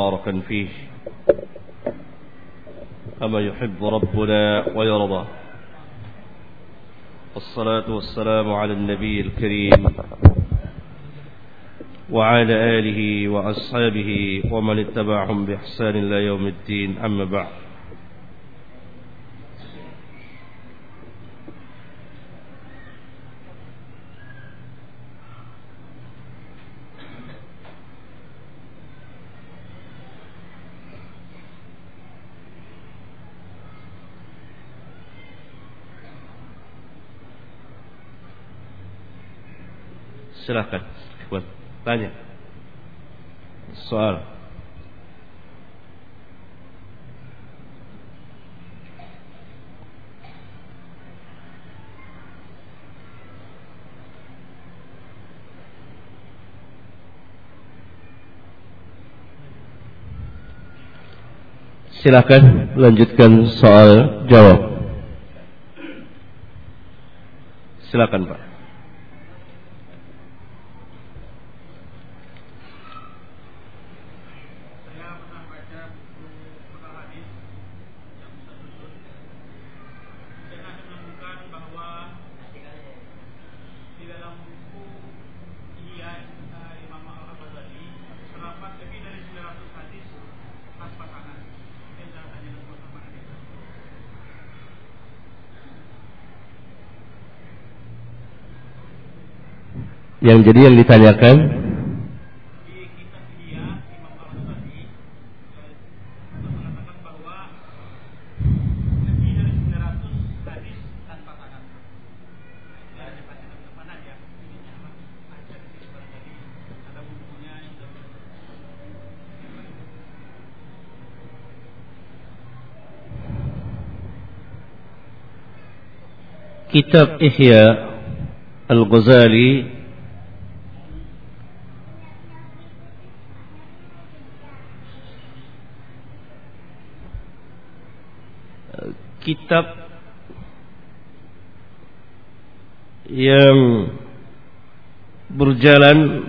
مباركا فيه. كما يحب ربنا ويرضى. والصلاة والسلام على النبي الكريم وعلى آله وأصحابه ومن اتبعهم بإحسان إلى يوم الدين. أما بعد. Silahkan buat tanya soal. Silahkan lanjutkan soal jawab. Silakan Pak. Yang jadi yang ditanyakan Kitab Ihya Al-Ghazali kitab yang berjalan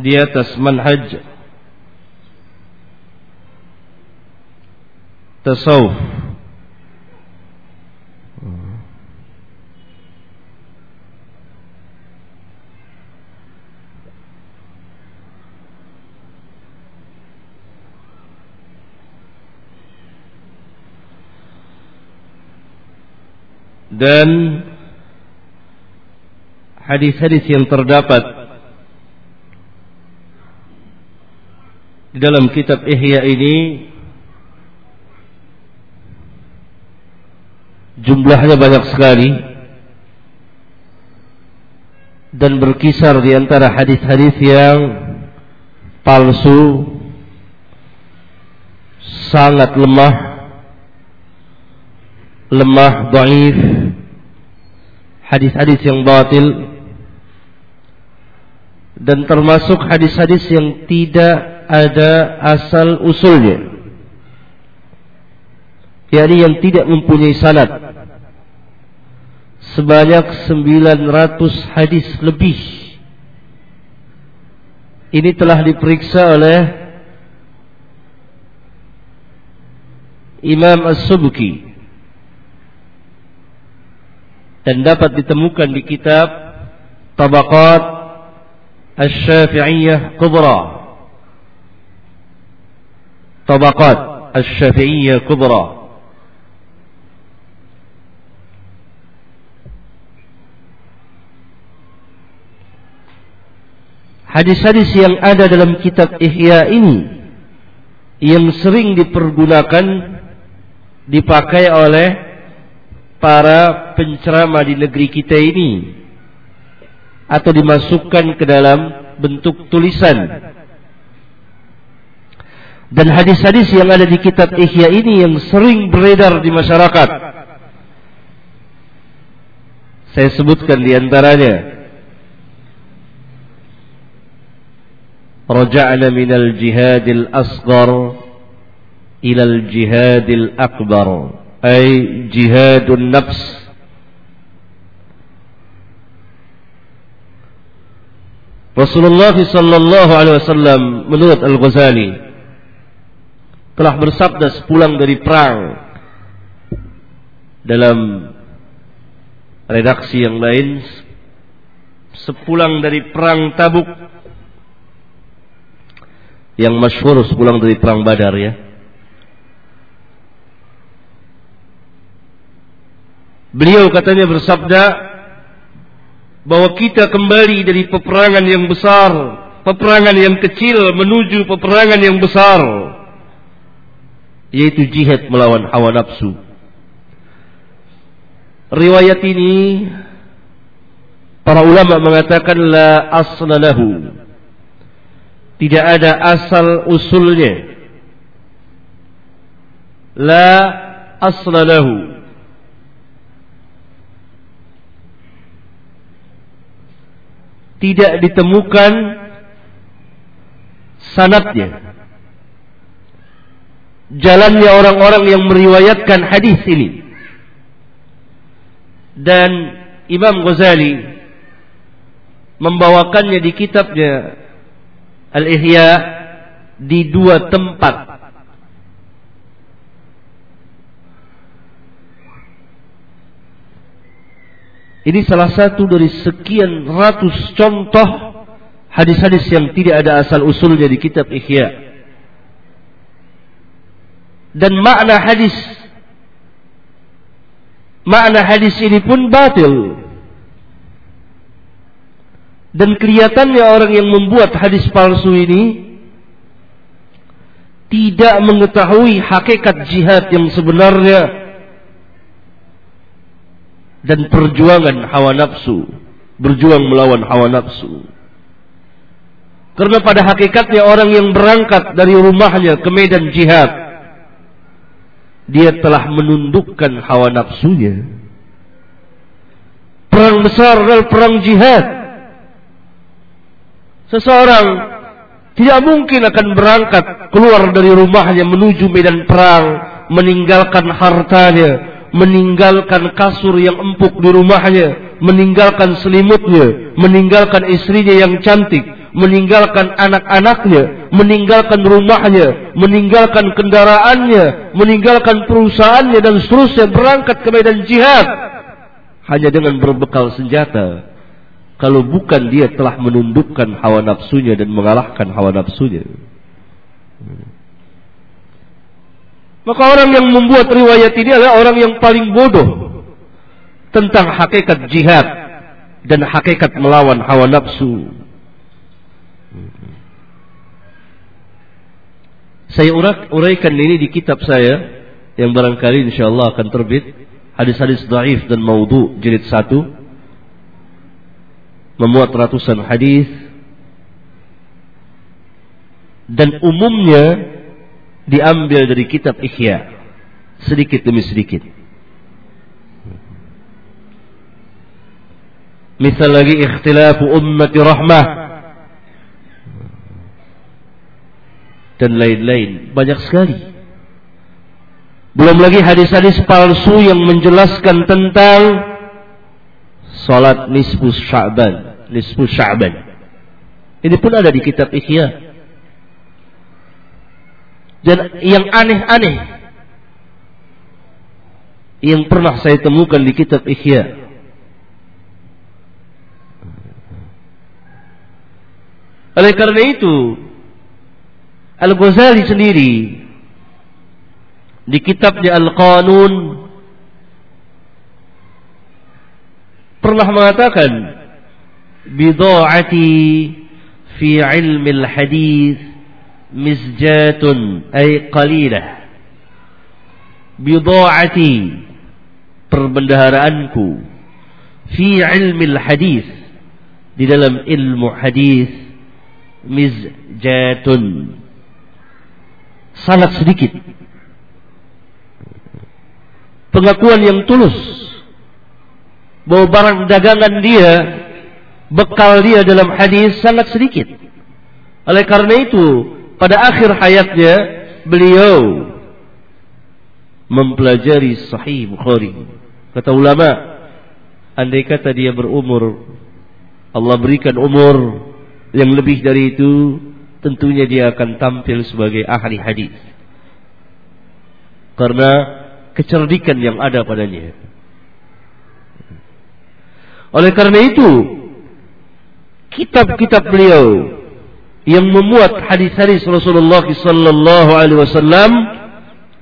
di atas manhaj tasawuf dan hadis-hadis yang terdapat di dalam kitab Ihya ini jumlahnya banyak sekali dan berkisar di antara hadis-hadis yang palsu sangat lemah lemah dhaif hadis-hadis yang batil dan termasuk hadis-hadis yang tidak ada asal usulnya. Yakni yang tidak mempunyai sanad. Sebanyak 900 hadis lebih. Ini telah diperiksa oleh Imam As-Subki dan dapat ditemukan di kitab Tabaqat Asy-Syafi'iyah Kubra. Tabaqat Asy-Syafi'iyah Kubra. Hadis-hadis yang ada dalam kitab Ihya ini yang sering dipergunakan dipakai oleh para penceramah di negeri kita ini atau dimasukkan ke dalam bentuk tulisan. Dan hadis-hadis yang ada di kitab Ihya ini yang sering beredar di masyarakat. Saya sebutkan di antaranya. Raja'na minal jihadil asghar ilal jihadil akbar ay jihadun nafs. Rasulullah sallallahu alaihi wasallam menurut Al-Ghazali telah bersabda sepulang dari perang dalam redaksi yang lain sepulang dari perang Tabuk yang masyhur sepulang dari perang Badar ya. Beliau katanya bersabda bahwa kita kembali dari peperangan yang besar, peperangan yang kecil menuju peperangan yang besar, yaitu jihad melawan hawa nafsu. Riwayat ini para ulama mengatakan la asla lahu. Tidak ada asal usulnya. La asla tidak ditemukan sanatnya. Jalannya orang-orang yang meriwayatkan hadis ini. Dan Imam Ghazali membawakannya di kitabnya Al-Ihya di dua tempat Ini salah satu dari sekian ratus contoh hadis-hadis yang tidak ada asal usulnya di kitab Ihya. Dan makna hadis makna hadis ini pun batil. Dan kelihatannya orang yang membuat hadis palsu ini tidak mengetahui hakikat jihad yang sebenarnya dan perjuangan hawa nafsu, berjuang melawan hawa nafsu. Karena pada hakikatnya orang yang berangkat dari rumahnya ke medan jihad, dia telah menundukkan hawa nafsunya. Perang besar adalah perang jihad. Seseorang tidak mungkin akan berangkat keluar dari rumahnya menuju medan perang, meninggalkan hartanya, meninggalkan kasur yang empuk di rumahnya, meninggalkan selimutnya, meninggalkan istrinya yang cantik, meninggalkan anak-anaknya, meninggalkan rumahnya, meninggalkan kendaraannya, meninggalkan perusahaannya dan seterusnya berangkat ke medan jihad hanya dengan berbekal senjata. Kalau bukan dia telah menundukkan hawa nafsunya dan mengalahkan hawa nafsunya. Maka orang yang membuat riwayat ini adalah orang yang paling bodoh tentang hakikat jihad dan hakikat melawan hawa nafsu. Saya uraikan ini di kitab saya yang barangkali insyaallah akan terbit. Hadis-hadis dhaif dan maudhu jilid 1 memuat ratusan hadis. Dan umumnya diambil dari kitab Ihya sedikit demi sedikit. Misal lagi ikhtilafu ummati rahmah dan lain-lain banyak sekali. Belum lagi hadis-hadis palsu yang menjelaskan tentang salat nisfu Sya'ban, nisfu Sya'ban. Ini pun ada di kitab Ihya dan yang aneh-aneh yang pernah saya temukan di kitab Ihya. Oleh karena itu, Al-Ghazali sendiri di kitabnya Al-Qanun pernah mengatakan bid'ati fi ilmi al-hadis mizjatun ay qalilah bida'ati perbendaharaanku. fi ilmi hadis di dalam ilmu hadis mizjatun sangat sedikit. Pengakuan yang tulus. Bahwa barang dagangan dia bekal dia dalam hadis sangat sedikit. Oleh karena itu pada akhir hayatnya beliau mempelajari Sahih Bukhari. Kata ulama, andai kata dia berumur, Allah berikan umur Yang lebih dari itu, tentunya dia akan tampil sebagai ahli hadis. Karena kecerdikan yang ada padanya. Oleh karena itu, kitab-kitab beliau yang memuat hadis-hadis Rasulullah sallallahu alaihi wasallam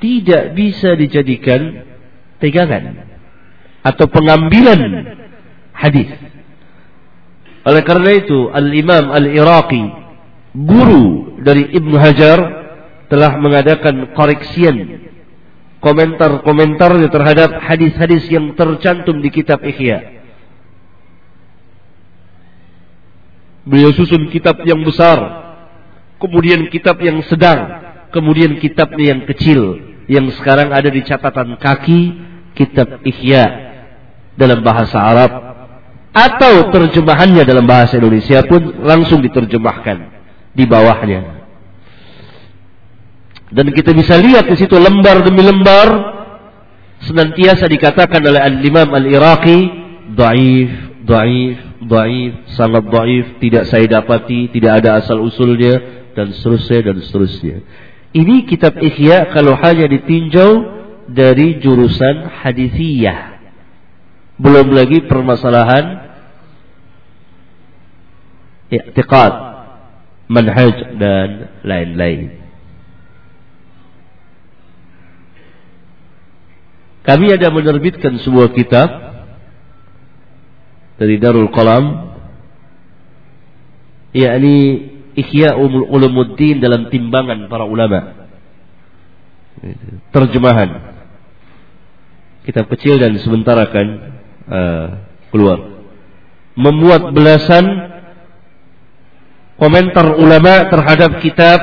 tidak bisa dijadikan pegangan atau pengambilan hadis. Oleh karena itu, Al-Imam Al-Iraqi, guru dari Ibnu Hajar, telah mengadakan koreksian komentar-komentarnya terhadap hadis-hadis yang tercantum di kitab Ihya. Beliau susun kitab yang besar, kemudian kitab yang sedang, kemudian kitabnya yang kecil, yang sekarang ada di catatan kaki kitab Ihya dalam bahasa Arab atau terjemahannya dalam bahasa Indonesia pun langsung diterjemahkan di bawahnya. Dan kita bisa lihat di situ lembar demi lembar senantiasa dikatakan oleh Al-Imam Al-Iraqi dhaif, dhaif, dhaif, sangat dhaif, tidak saya dapati, tidak ada asal usulnya dan seterusnya dan seterusnya. Ini kitab Ihya kalau hanya ditinjau dari jurusan hadisiyah. Belum lagi permasalahan i'tiqad, manhaj dan lain-lain. Kami ada menerbitkan sebuah kitab dari Darul Qalam yakni Ihya Ulumuddin dalam timbangan para ulama. Terjemahan. Kitab kecil dan sebentar akan uh, keluar. Memuat belasan komentar ulama terhadap kitab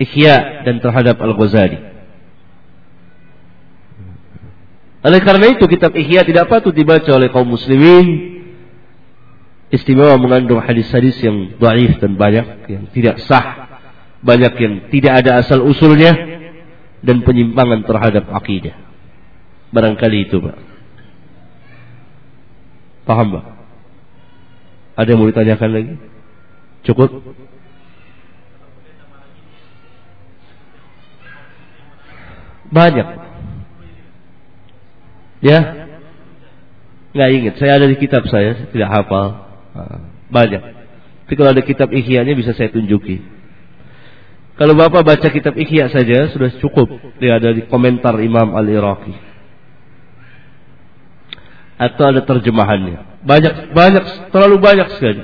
Ihya dan terhadap Al-Ghazali. Oleh karena itu kitab Ihya tidak patut dibaca oleh kaum muslimin. Istimewa mengandung hadis-hadis yang dhaif dan banyak yang tidak sah, banyak yang tidak ada asal usulnya dan penyimpangan terhadap akidah. Barangkali itu, Pak. Paham, Pak? Ada yang mau ditanyakan lagi? Cukup? Banyak. Ya? Nggak ingat. Saya ada di kitab saya, tidak hafal. Ah, banyak. Tapi kalau ada kitab Ihya-nya bisa saya tunjuki. Kalau Bapak baca kitab Ihya saja sudah cukup. Dia ada di komentar Imam Al-Iraqi. Atau ada terjemahannya. Banyak, banyak, terlalu banyak sekali.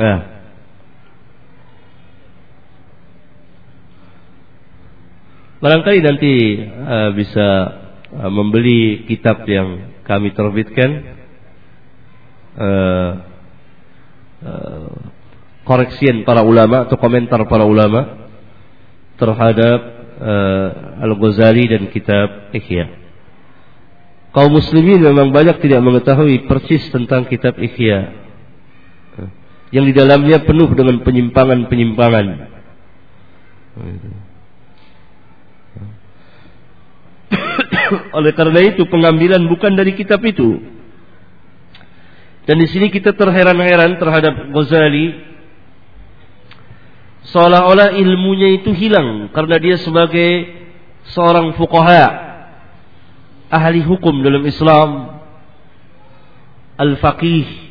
Ya. Barangkali nanti uh, bisa uh, membeli kitab yang kami terbitkan uh, uh, koreksian para ulama atau komentar para ulama terhadap uh, Al-Ghazali dan kitab Ihya. Kaum muslimin memang banyak tidak mengetahui persis tentang kitab Ihya yang di dalamnya penuh dengan penyimpangan-penyimpangan. Oleh karena itu pengambilan bukan dari kitab itu. Dan di sini kita terheran-heran terhadap Ghazali seolah-olah ilmunya itu hilang karena dia sebagai seorang fuqaha ahli hukum dalam Islam al-faqih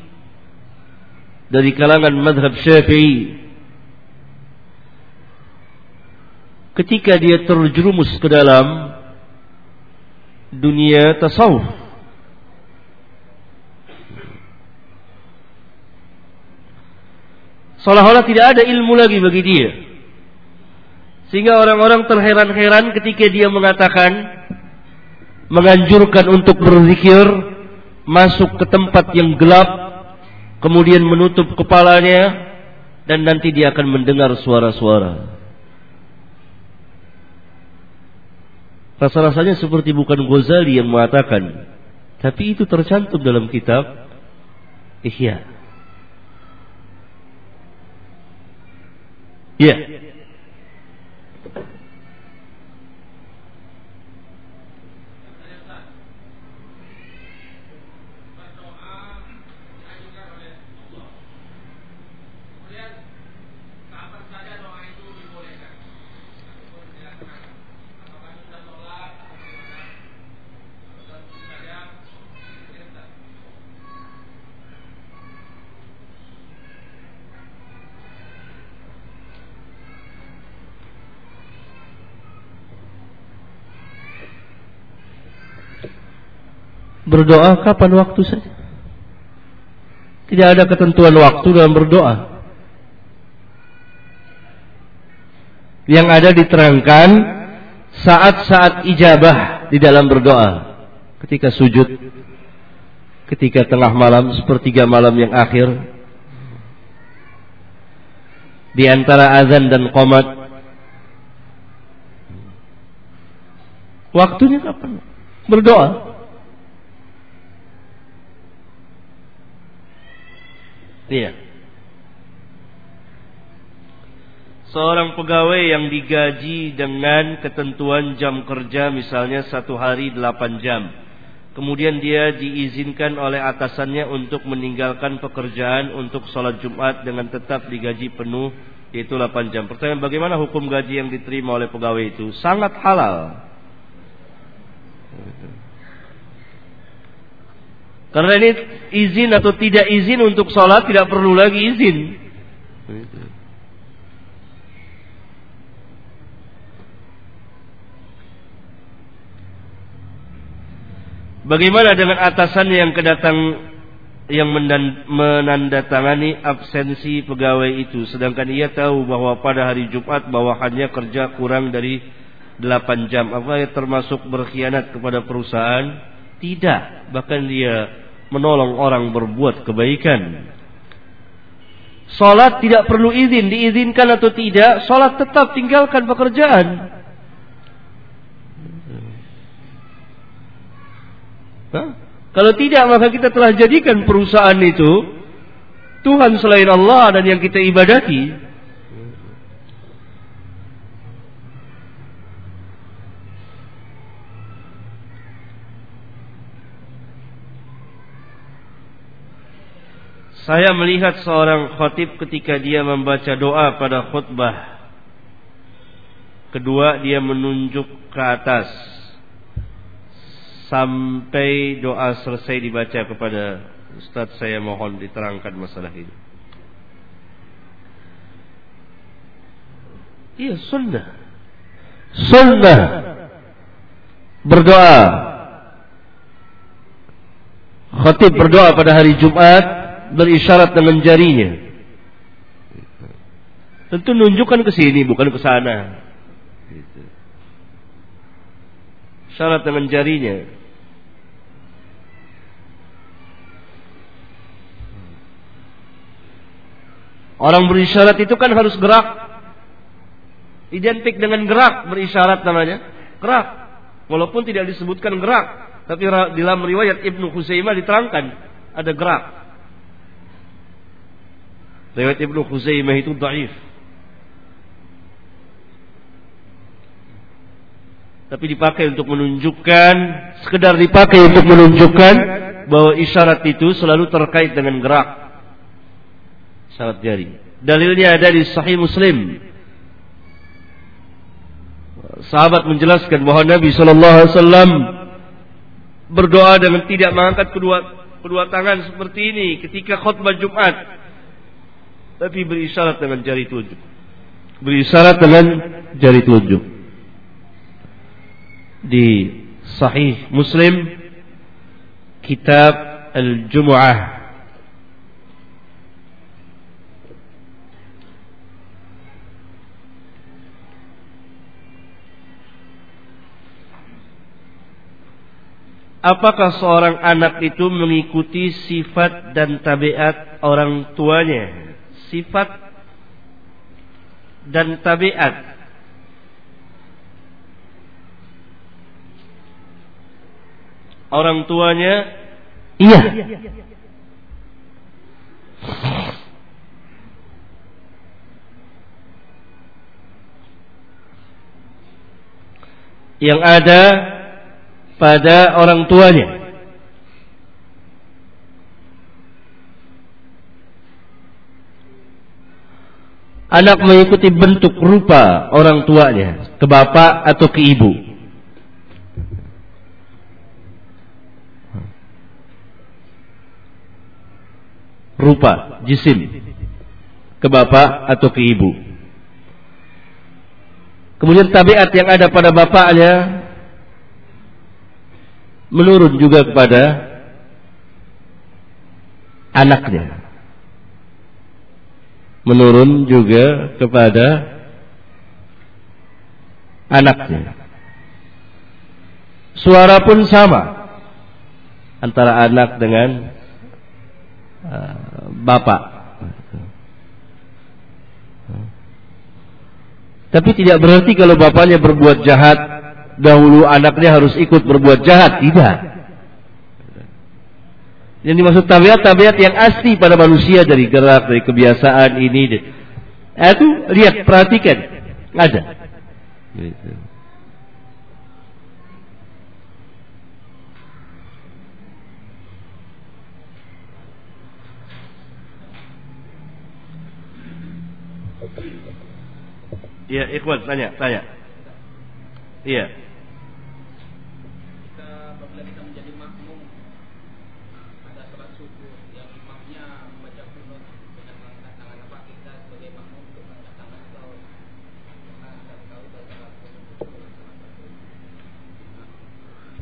dari kalangan madhab syafi'i. Ketika dia terjerumus ke dalam dunia tasawuf. Seolah-olah tidak ada ilmu lagi bagi dia. Sehingga orang-orang terheran-heran ketika dia mengatakan menganjurkan untuk berzikir masuk ke tempat yang gelap kemudian menutup kepalanya dan nanti dia akan mendengar suara-suara. Rasa-rasanya seperti bukan Ghazali yang mengatakan, tapi itu tercantum dalam kitab Ihya. Ya. Yeah. Berdoa kapan waktu saja. Tidak ada ketentuan waktu dalam berdoa. Yang ada diterangkan saat-saat ijabah di dalam berdoa. Ketika sujud, ketika tengah malam, sepertiga malam yang akhir, di antara azan dan qomat. Waktunya kapan? Berdoa. Iya. Seorang pegawai yang digaji dengan ketentuan jam kerja misalnya satu hari delapan jam. Kemudian dia diizinkan oleh atasannya untuk meninggalkan pekerjaan untuk sholat Jumat dengan tetap digaji penuh yaitu 8 jam. Pertanyaan bagaimana hukum gaji yang diterima oleh pegawai itu? Sangat halal. Karena ini izin atau tidak izin untuk sholat tidak perlu lagi izin. Bagaimana dengan atasan yang kedatang yang menandatangani absensi pegawai itu? Sedangkan ia tahu bahwa pada hari Jumat bawahannya kerja kurang dari 8 jam. Apa termasuk berkhianat kepada perusahaan? Tidak, bahkan dia menolong orang berbuat kebaikan. Salat tidak perlu izin, diizinkan atau tidak, salat tetap tinggalkan pekerjaan. Hah? Kalau tidak maka kita telah jadikan perusahaan itu Tuhan selain Allah dan yang kita ibadati. Saya melihat seorang khatib ketika dia membaca doa pada khutbah. Kedua dia menunjuk ke atas sampai doa selesai dibaca kepada Ustaz saya mohon diterangkan masalah ini. Iya sunnah. Sunnah. Berdoa. Khatib berdoa pada hari Jumat berisyarat dengan jarinya. Tentu nunjukkan ke sini bukan ke sana. Syarat dengan jarinya. Orang berisyarat itu kan harus gerak. Identik dengan gerak berisyarat namanya. Gerak. Walaupun tidak disebutkan gerak. Tapi dalam riwayat Ibnu Khuzaimah diterangkan. Ada gerak. Riwayat Ibnu Khuzaimah itu dhaif. Tapi dipakai untuk menunjukkan, sekedar dipakai untuk menunjukkan bahwa isyarat itu selalu terkait dengan gerak. Isyarat jari. Dalilnya ada di Sahih Muslim. Sahabat menjelaskan bahwa Nabi Shallallahu Alaihi Wasallam berdoa dengan tidak mengangkat kedua kedua tangan seperti ini ketika khutbah Jumat tapi berisyarat dengan jari telunjuk. Berisyarat dengan jari telunjuk. Di Sahih Muslim Kitab Al-Jumu'ah Apakah seorang anak itu mengikuti sifat dan tabiat orang tuanya? Sifat dan tabiat orang tuanya iya. Yang ada pada orang tuanya. Anak mengikuti bentuk rupa orang tuanya, ke bapak atau ke ibu. Rupa, jisim, ke bapak atau ke ibu. Kemudian tabiat yang ada pada bapaknya menurun juga kepada anaknya menurun juga kepada anaknya. Suara pun sama antara anak dengan uh, bapak. Tapi tidak berarti kalau bapaknya berbuat jahat, dahulu anaknya harus ikut berbuat jahat. Tidak. Yang dimaksud tabiat-tabiat yang asli pada manusia dari gerak, dari kebiasaan ini. Itu lihat, perhatikan. Ada. Gitu. Iya, Ikhwan, tanya, tanya. Iya.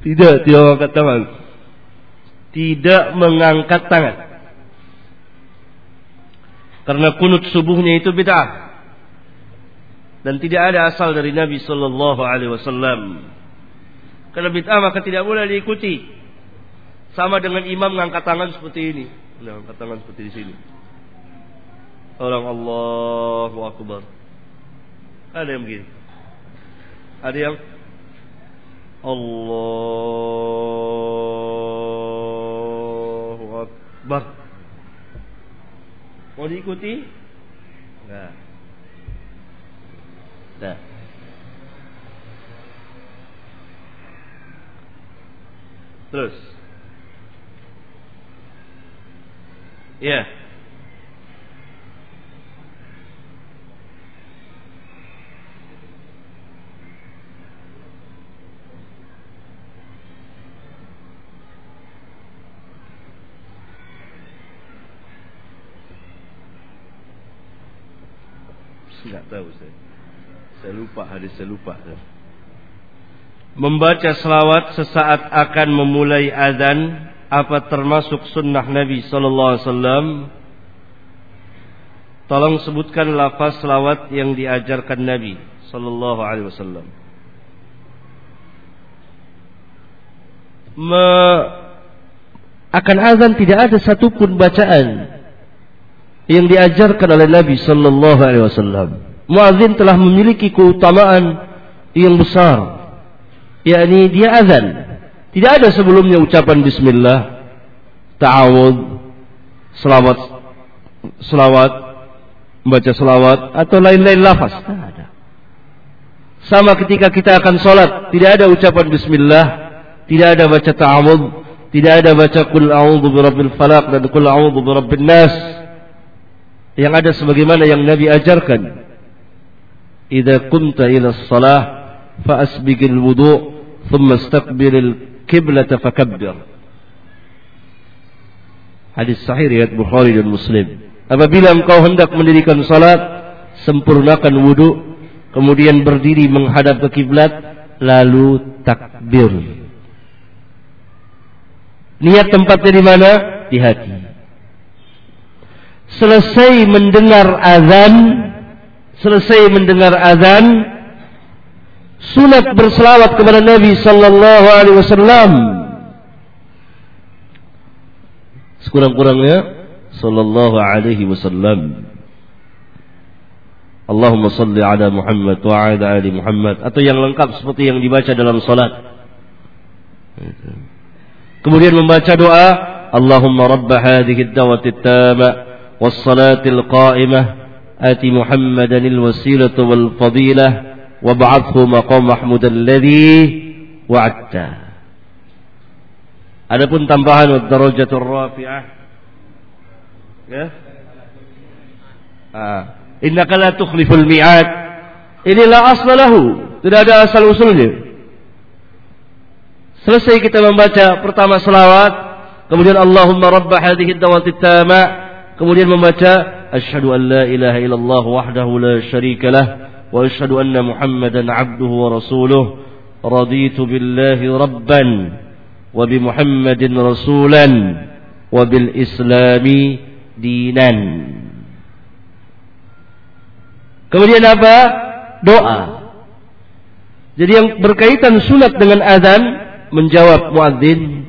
Tidak, tidak mengangkat tangan. Tidak mengangkat tangan. Karena kunut subuhnya itu bid'ah. Dan tidak ada asal dari Nabi sallallahu alaihi wasallam. Karena bid'ah maka tidak boleh diikuti. Sama dengan imam mengangkat tangan seperti ini. Nah, angkat tangan seperti di sini. Orang Allahu Akbar. Ada yang begini. Ada yang Allahu Akbar. Mau diikuti? Enggak. Nah. Terus. Ya. Yeah. Tidak tahu saya. Saya lupa hadis saya lupa. Membaca selawat sesaat akan memulai azan apa termasuk sunnah Nabi sallallahu alaihi wasallam? Tolong sebutkan lafaz selawat yang diajarkan Nabi sallallahu alaihi wasallam. Me akan azan tidak ada satupun bacaan yang diajarkan oleh Nabi sallallahu alaihi wasallam. Muazin telah memiliki keutamaan yang besar. yakni dia azan. Tidak ada sebelumnya ucapan bismillah, ta'awud, selawat selawat membaca selawat atau lain-lain lafaz. Tidak ada. Sama ketika kita akan sholat, tidak ada ucapan bismillah, tidak ada baca ta'awud, tidak ada baca kul a'udzu birabbil falaq dan kul a'udzu birabbin nas yang ada sebagaimana yang Nabi ajarkan. Kunta ila shalah fa asbiqil wudu' thumma istaqbilil qiblata fakabbir. Hadis sahih riwayat Bukhari dan Muslim. Apabila engkau hendak mendirikan salat, sempurnakan wudu, kemudian berdiri menghadap ke kiblat, lalu takbir. Niat tempatnya di mana? Di hati selesai mendengar azan, selesai mendengar azan, sunat berselawat kepada Nabi sallallahu alaihi wasallam. Sekurang-kurangnya sallallahu alaihi wasallam. Allahumma salli ala Muhammad wa ala ali Muhammad atau yang lengkap seperti yang dibaca dalam salat. Kemudian membaca doa, Allahumma rabb hadhihi ad-dawati at-tamah was-salati al-qa'imah Muhammadan al-wasilata wal fadilah wab'athhu maqam mahmud alladhi wa'adta. Adapun tambahan wa darajatur rafi'ah ya. Ah, innaka la tukhliful mi'ad. Inilah aslahu, tidak ada asal usulnya. Selesai kita membaca pertama selawat, kemudian Allahumma rabb hadhihi ad-dawati tama, kemudian membaca wahdahu la syarika lah wa asyhadu anna Muhammadan abduhu wa rasuluh raditu billahi rabban wa bi Muhammadin rasulan wa bil islami dinan. Kemudian apa? Doa. Jadi yang berkaitan sunat dengan azan menjawab muadzin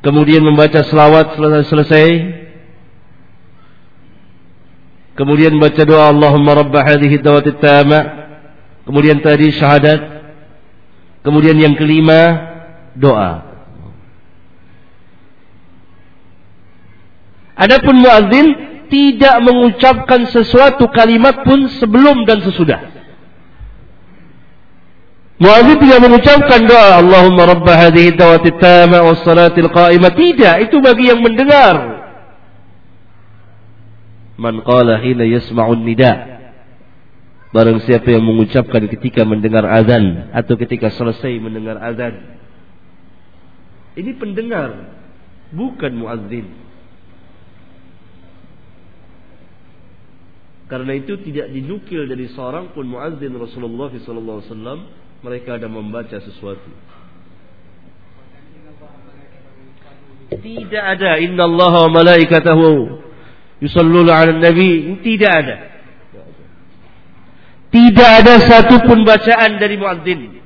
kemudian membaca selawat selesai selesai kemudian baca doa Allahumma rabb hadhihi dawati tama kemudian tadi syahadat kemudian yang kelima doa Adapun muadzin tidak mengucapkan sesuatu kalimat pun sebelum dan sesudah Muadzin tidak mengucapkan doa Allahumma rabb hadhihi dawati tama was salatil qa'imah. Tidak, itu bagi yang mendengar. Man qala hina yasma'un nida. Barang siapa yang mengucapkan ketika mendengar azan atau ketika selesai mendengar azan. Ini pendengar, bukan muadzin. Karena itu tidak dinukil dari seorang pun muadzin Rasulullah wasallam mereka ada membaca sesuatu. Tidak ada inna Allah wa malaikatahu yusalluna 'alan nabi, tidak ada. Tidak ada satupun bacaan dari muadzin.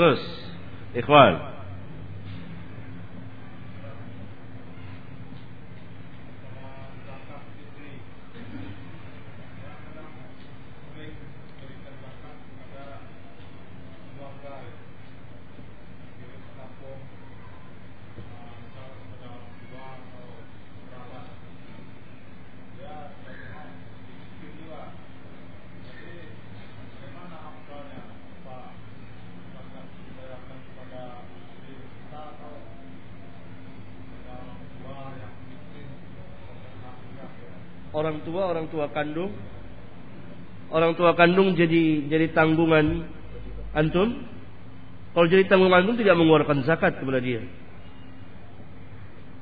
Terus, ikhwan. Orang tua, orang tua kandung. Orang tua kandung jadi jadi tanggungan antum. Kalau jadi tanggungan antum tidak mengeluarkan zakat kepada dia.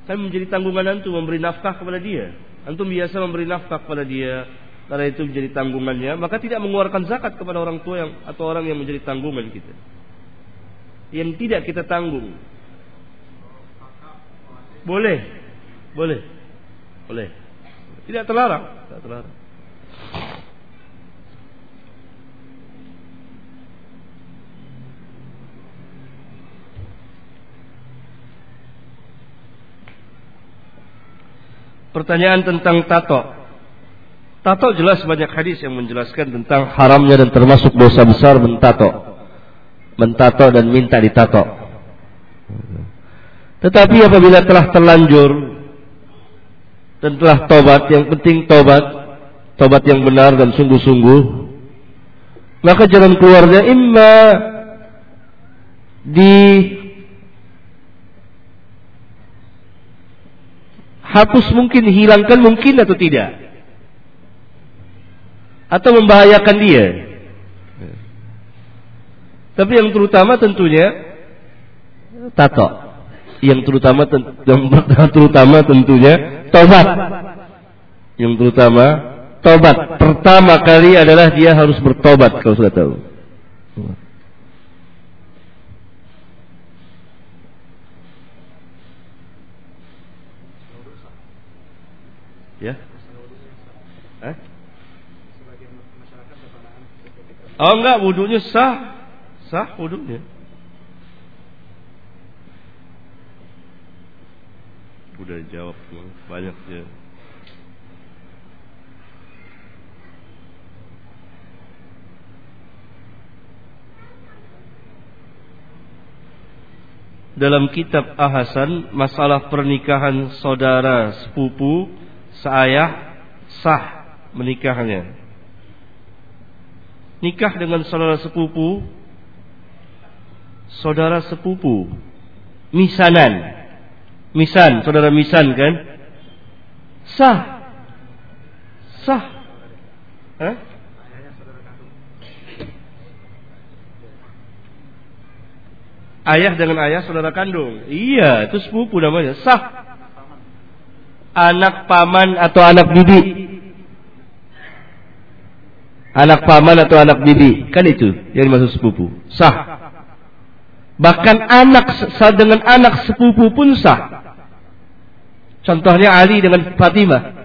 Kan menjadi tanggungan antum memberi nafkah kepada dia. Antum biasa memberi nafkah kepada dia karena itu menjadi tanggungannya, maka tidak mengeluarkan zakat kepada orang tua yang atau orang yang menjadi tanggungan kita. Yang tidak kita tanggung. Boleh. Boleh. Boleh. Tidak terlarang, tidak terlarang. Pertanyaan tentang tato. Tato jelas banyak hadis yang menjelaskan tentang haramnya dan termasuk dosa besar mentato. Mentato dan minta ditato. Tetapi apabila telah terlanjur dan telah tobat, yang penting tobat, tobat yang benar dan sungguh-sungguh, maka jalan keluarnya imma di hapus mungkin, hilangkan mungkin atau tidak. Atau membahayakan dia. Tapi yang terutama tentunya tato yang terutama yang terutama tentunya tobat. Yang terutama tobat. Pertama kali adalah dia harus bertobat kalau sudah tahu. Ya. Eh? Oh enggak, wudhunya sah. Sah wudhunya. Udah jawab banyak ya. dalam kitab Ahasan masalah pernikahan saudara sepupu seayah sah menikahnya. Nikah dengan saudara sepupu saudara sepupu misanan. Misan, saudara misan kan? Sah. Sah. Hah? ayah dengan ayah saudara kandung. Iya, itu sepupu namanya. Sah. Anak paman atau anak bibi. Anak paman atau anak bibi. Kan itu yang dimaksud sepupu. Sah. Bahkan anak dengan anak sepupu pun sah. Contohnya Ali dengan Fatimah.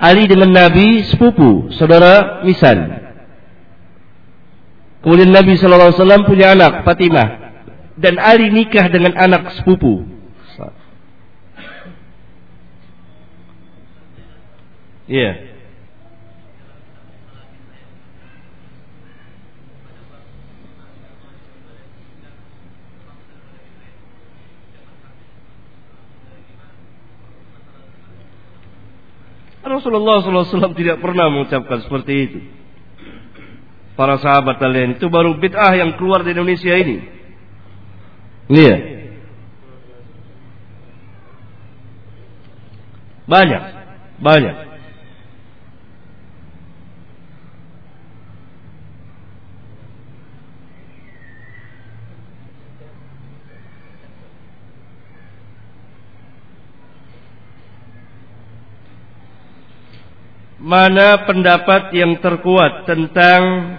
Ali dengan Nabi sepupu, saudara misan. Kemudian Nabi SAW punya anak, Fatimah. Dan Ali nikah dengan anak sepupu. Iya. Yeah. Rasulullah SAW tidak pernah mengucapkan seperti itu para sahabat kalian itu baru bid'ah yang keluar di Indonesia ini. Iya. Banyak, banyak. Mana pendapat yang terkuat tentang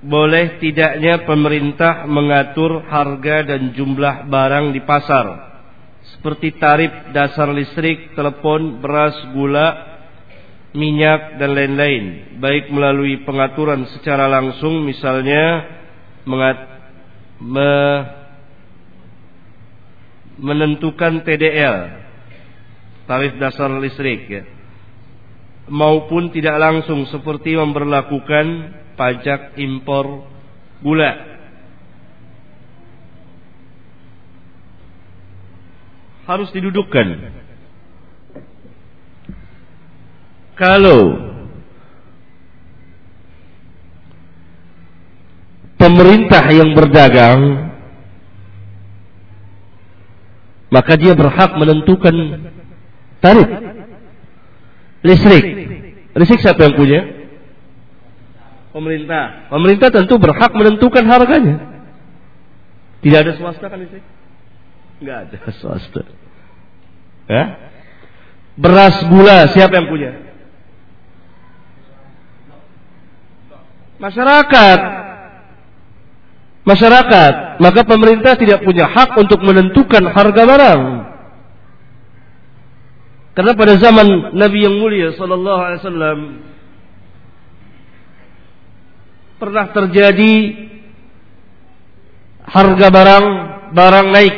boleh tidaknya pemerintah mengatur harga dan jumlah barang di pasar? Seperti tarif dasar listrik, telepon, beras, gula, minyak dan lain-lain. Baik melalui pengaturan secara langsung misalnya mengat, me, menentukan TDL tarif dasar listrik ya maupun tidak langsung seperti memperlakukan pajak impor gula. Harus didudukkan. Kalau pemerintah yang berdagang maka dia berhak menentukan tarif listrik. Listrik siapa yang punya? Pemerintah. Pemerintah tentu berhak menentukan harganya. Tidak ada swasta kan listrik? Enggak ada swasta. Ya? Beras gula siapa yang punya? Masyarakat. Masyarakat. Maka pemerintah tidak punya hak untuk menentukan harga barang. Karena pada zaman Nabi yang mulia sallallahu alaihi wasallam pernah terjadi harga barang barang naik.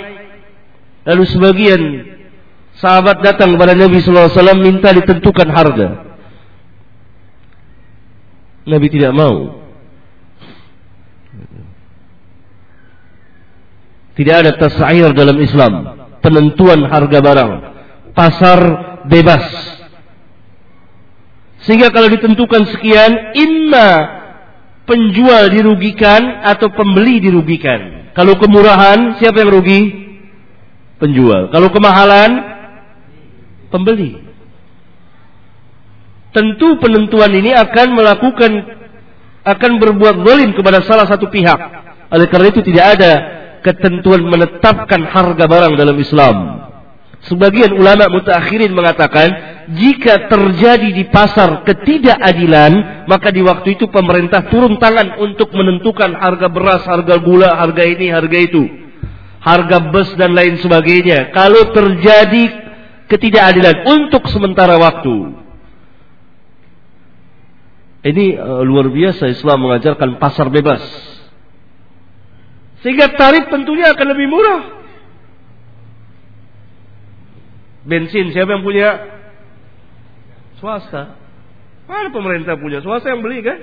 Lalu sebagian sahabat datang kepada Nabi sallallahu alaihi wasallam minta ditentukan harga. Nabi tidak mau. Tidak ada tasair dalam Islam. Penentuan harga barang. Pasar bebas sehingga kalau ditentukan sekian imma penjual dirugikan atau pembeli dirugikan. Kalau kemurahan, siapa yang rugi? Penjual. Kalau kemahalan, pembeli. Tentu penentuan ini akan melakukan akan berbuat zalim kepada salah satu pihak. Oleh karena itu tidak ada ketentuan menetapkan harga barang dalam Islam. Sebagian ulama mutakhirin mengatakan jika terjadi di pasar ketidakadilan, maka di waktu itu pemerintah turun tangan untuk menentukan harga beras, harga gula, harga ini, harga itu. Harga bus dan lain sebagainya. Kalau terjadi ketidakadilan untuk sementara waktu. Ini uh, luar biasa Islam mengajarkan pasar bebas. Sehingga tarif tentunya akan lebih murah. Bensin siapa yang punya? Swasta. Mana pemerintah punya? Swasta yang beli kan?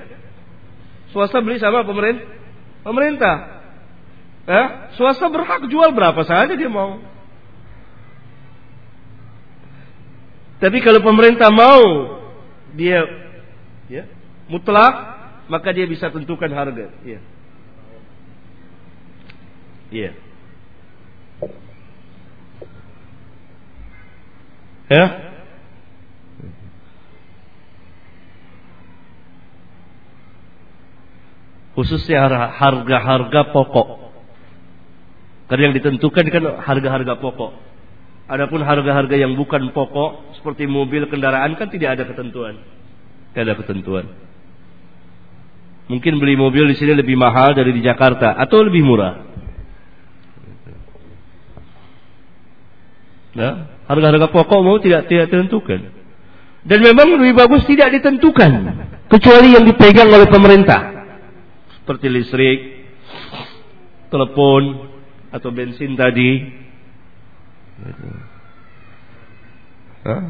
Swasta beli sama pemerintah? Pemerintah. Eh? Swasta berhak jual berapa saja dia mau. Tapi kalau pemerintah mau dia ya, mutlak, maka dia bisa tentukan harga. Iya. Iya. Ya. Khususnya harga-harga pokok. Karena yang ditentukan kan harga-harga pokok. Adapun harga-harga yang bukan pokok seperti mobil, kendaraan kan tidak ada ketentuan. Tidak ada ketentuan. Mungkin beli mobil di sini lebih mahal dari di Jakarta atau lebih murah. Nah, harga-harga pokok mau tidak tidak ditentukan. Dan memang lebih bagus tidak ditentukan kecuali yang dipegang oleh pemerintah. Seperti listrik, telepon atau bensin tadi. Hah?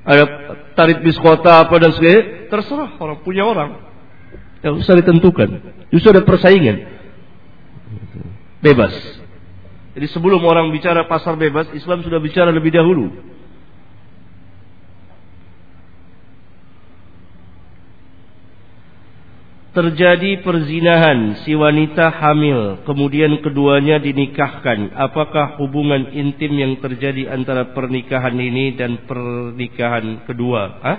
Ada tarif bis kota apa dan sebagainya, terserah orang punya orang. Yang usah ditentukan. Justru ada persaingan. Bebas. Jadi sebelum orang bicara pasar bebas, Islam sudah bicara lebih dahulu. Terjadi perzinahan si wanita hamil, kemudian keduanya dinikahkan. Apakah hubungan intim yang terjadi antara pernikahan ini dan pernikahan kedua? Hah?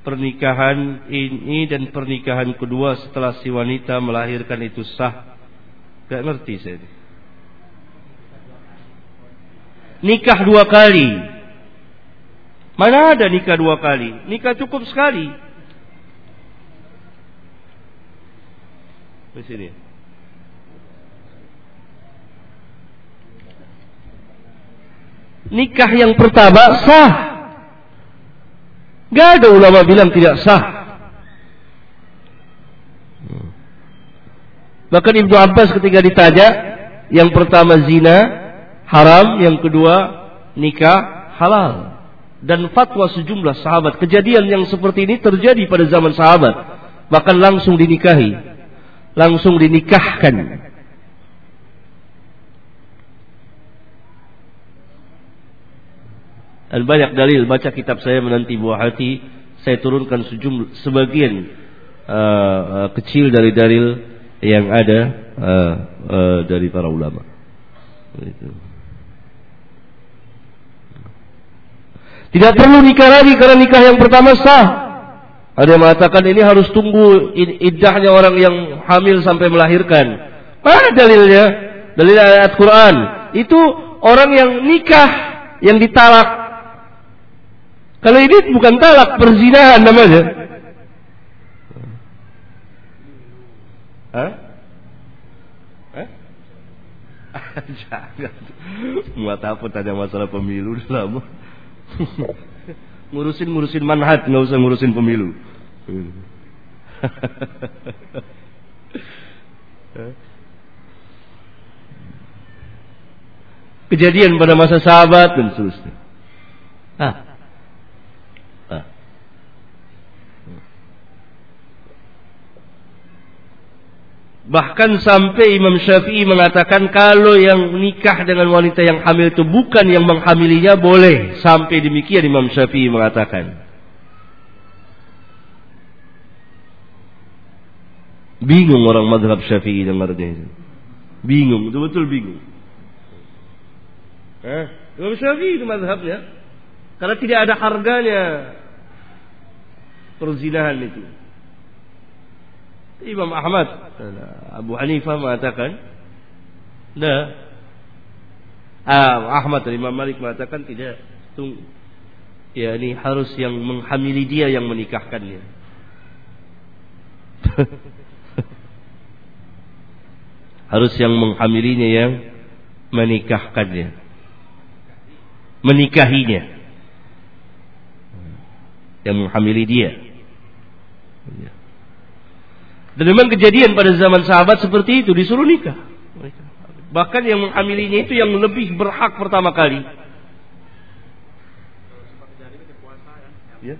pernikahan ini dan pernikahan kedua setelah si wanita melahirkan itu sah. Gak ngerti saya. Nikah dua kali. Mana ada nikah dua kali? Nikah cukup sekali. Di sini. Nikah yang pertama sah. Gak ada ulama bilang tidak sah. Bahkan Ibnu Abbas ketika ditanya, yang pertama zina haram, yang kedua nikah halal. Dan fatwa sejumlah sahabat. Kejadian yang seperti ini terjadi pada zaman sahabat. Bahkan langsung dinikahi. Langsung dinikahkan. Dan banyak dalil baca kitab saya menanti buah hati saya turunkan sejumlah sebagian uh, uh, kecil dari dalil yang ada uh, uh, dari para ulama. Tidak perlu nikah lagi karena nikah yang pertama sah. Ada yang mengatakan ini harus tunggu iddahnya orang yang hamil sampai melahirkan. Mana dalilnya? Dalil ayat Quran. Itu orang yang nikah yang ditalak kalau ini bukan talak, perzinahan namanya. Hah? Jangan. Muat apa tanya masalah pemilu lama. ngurusin ngurusin manhat, nggak usah ngurusin pemilu. Kejadian pada masa sahabat dan seterusnya. Ah, Bahkan sampai Imam Syafi'i mengatakan kalau yang nikah dengan wanita yang hamil itu bukan yang menghamilinya boleh. Sampai demikian Imam Syafi'i mengatakan. Bingung orang madhab Syafi'i dengarnya itu. Bingung, betul-betul bingung. Eh, Imam Syafi'i itu madhabnya. Karena tidak ada harganya perzinahan itu. Imam Ahmad. Abu Hanifah mengatakan nah ah, Ahmad dan Imam Malik mengatakan tidak. Tung ya ini harus yang menghamili dia yang menikahkannya. Harus yang menghamilinya yang menikahkannya. Menikahinya. Yang menghamili dia dan memang kejadian pada zaman sahabat seperti itu disuruh nikah bahkan yang menghamilinya itu yang lebih berhak pertama kali ya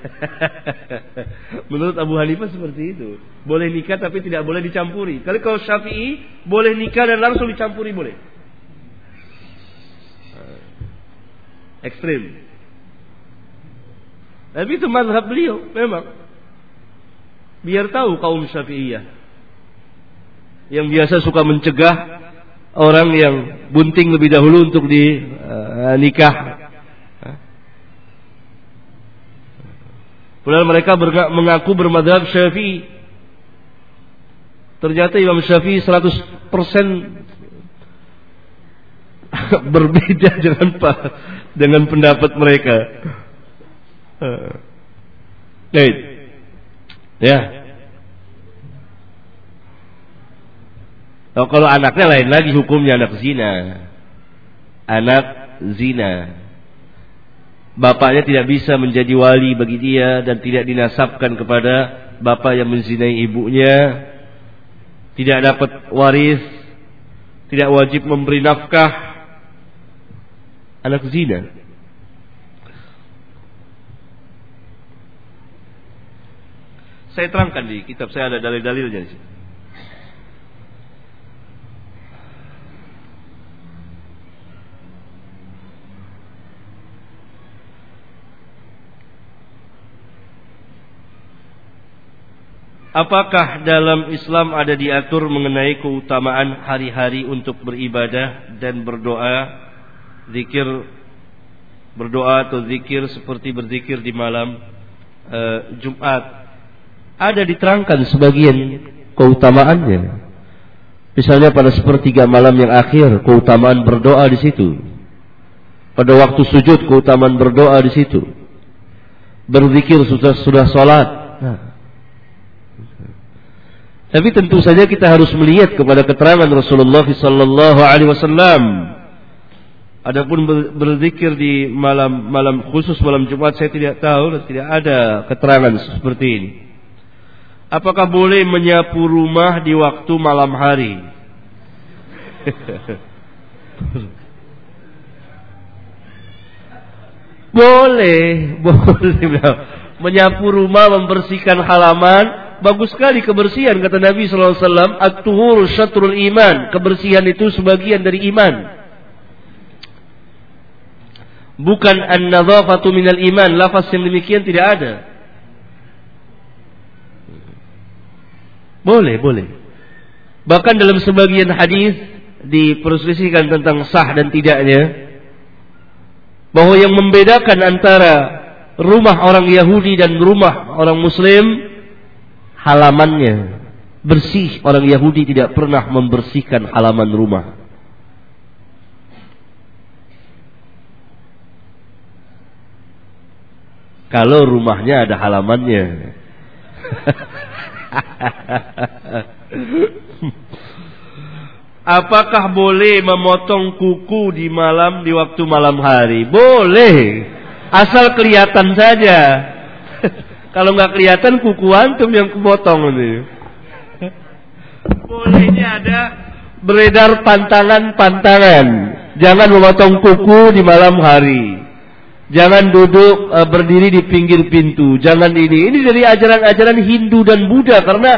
Menurut Abu Hanifah seperti itu. Boleh nikah tapi tidak boleh dicampuri. Kali kalau Syafi'i boleh nikah dan langsung dicampuri boleh. Ekstrim. Tapi itu mazhab beliau memang. Biar tahu kaum Syafi'iyah. Yang biasa suka mencegah orang yang bunting lebih dahulu untuk dinikah uh, Padahal mereka mengaku bermadhab syafi'i. Ternyata Imam Syafi'i 100% berbeda dengan dengan pendapat mereka. Baik. Ya. Oh, kalau anaknya lain lagi hukumnya anak zina. Anak zina bapaknya tidak bisa menjadi wali bagi dia dan tidak dinasabkan kepada bapak yang menzinai ibunya tidak dapat waris tidak wajib memberi nafkah anak zina saya terangkan di kitab saya ada dalil-dalilnya di sini Apakah dalam Islam ada diatur mengenai keutamaan hari-hari untuk beribadah dan berdoa, zikir berdoa atau zikir seperti berzikir di malam uh, Jumat? Ada diterangkan sebagian keutamaannya. Misalnya pada sepertiga malam yang akhir, keutamaan berdoa di situ. Pada waktu sujud, keutamaan berdoa di situ. Berzikir sudah sudah sholat. Nah, tapi tentu saja kita harus melihat kepada keterangan Rasulullah sallallahu alaihi wasallam. Adapun berzikir di malam malam khusus malam Jumat saya tidak tahu tidak ada keterangan seperti ini. Apakah boleh menyapu rumah di waktu malam hari? boleh, boleh. Menyapu rumah, membersihkan halaman bagus sekali kebersihan kata Nabi sallallahu alaihi wasallam at-tuhur syatrul iman kebersihan itu sebagian dari iman bukan an-nadzafatu minal iman lafaz yang demikian tidak ada boleh boleh. Bahkan dalam sebagian hadis diperselisihkan tentang sah dan tidaknya bahwa yang membedakan antara rumah orang Yahudi dan rumah orang Muslim halamannya. Bersih orang Yahudi tidak pernah membersihkan halaman rumah. Kalau rumahnya ada halamannya Apakah boleh memotong kuku di malam di waktu malam hari? Boleh. Asal kelihatan saja. Kalau nggak kelihatan kuku antum yang kepotong ini. Bolehnya ada beredar pantangan-pantangan. Jangan memotong kuku di malam hari. Jangan duduk uh, berdiri di pinggir pintu. Jangan ini. Ini dari ajaran-ajaran Hindu dan Buddha karena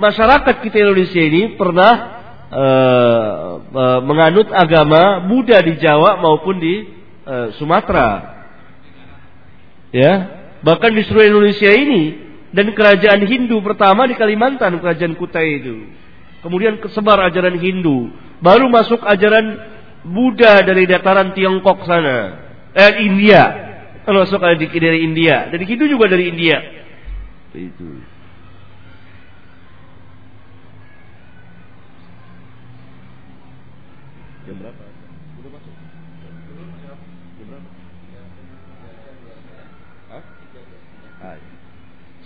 masyarakat kita Indonesia ini pernah uh, uh, menganut agama Buddha di Jawa maupun di uh, Sumatera. Ya, Bahkan di seluruh Indonesia ini dan kerajaan Hindu pertama di Kalimantan, kerajaan Kutai itu. Kemudian kesebar ajaran Hindu, baru masuk ajaran Buddha dari dataran Tiongkok sana, eh India. Kalau masuk dari India, dari Hindu juga dari India. Itu. Jam berapa?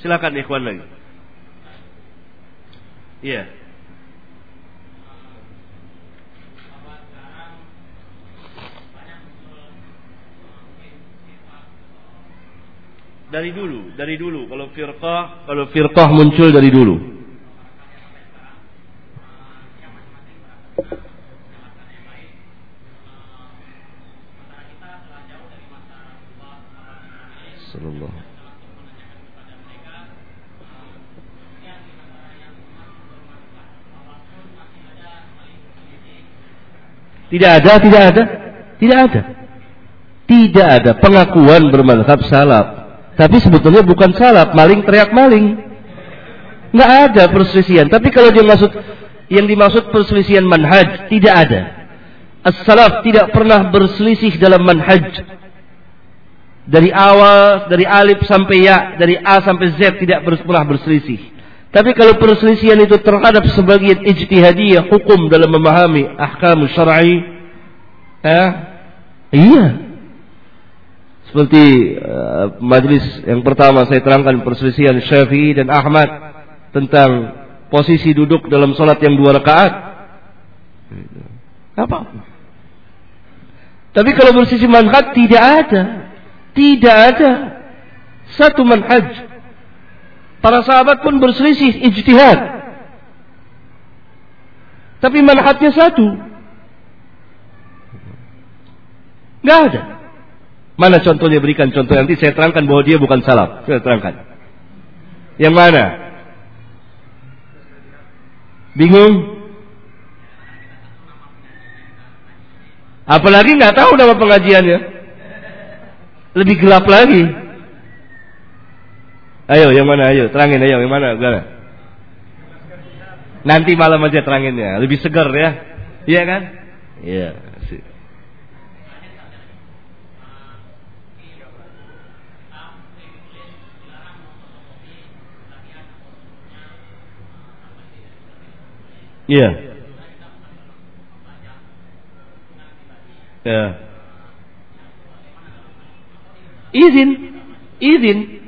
Silakan ikhwan lagi. Iya. Dari dulu, dari dulu. Kalau firqah, kalau firqah muncul dari dulu. Sallallahu Tidak ada, tidak ada, tidak ada. Tidak ada pengakuan bermanhab salaf. Tapi sebetulnya bukan salaf, maling teriak maling. Nggak ada perselisihan. Tapi kalau dia maksud yang dimaksud perselisihan manhaj, tidak ada. As-salaf tidak pernah berselisih dalam manhaj. Dari awal, dari alif sampai ya, dari A sampai Z tidak pernah berselisih. Tapi kalau perselisihan itu terhadap sebagian ijtihadiyah hukum dalam memahami ahkam syar'i, eh, iya. Seperti uh, majlis yang pertama saya terangkan perselisihan Syafi'i dan Ahmad tentang posisi duduk dalam sholat yang dua rakaat. Apa? Tapi kalau bersisi manhaj tidak ada. Tidak ada. Satu manhaj Para sahabat pun berselisih ijtihad. Tapi manhajnya satu. Gak ada. Mana contohnya berikan contoh nanti saya terangkan bahwa dia bukan salaf. Saya terangkan. Yang mana? Bingung? Apalagi nggak tahu nama pengajiannya. Lebih gelap lagi. Ayo, yang mana? Ayo, terangin. Ayo, yang mana? Gimana? Nanti malam aja teranginnya. Lebih segar ya. Iya kan? Iya. Iya. Ya. Izin. Izin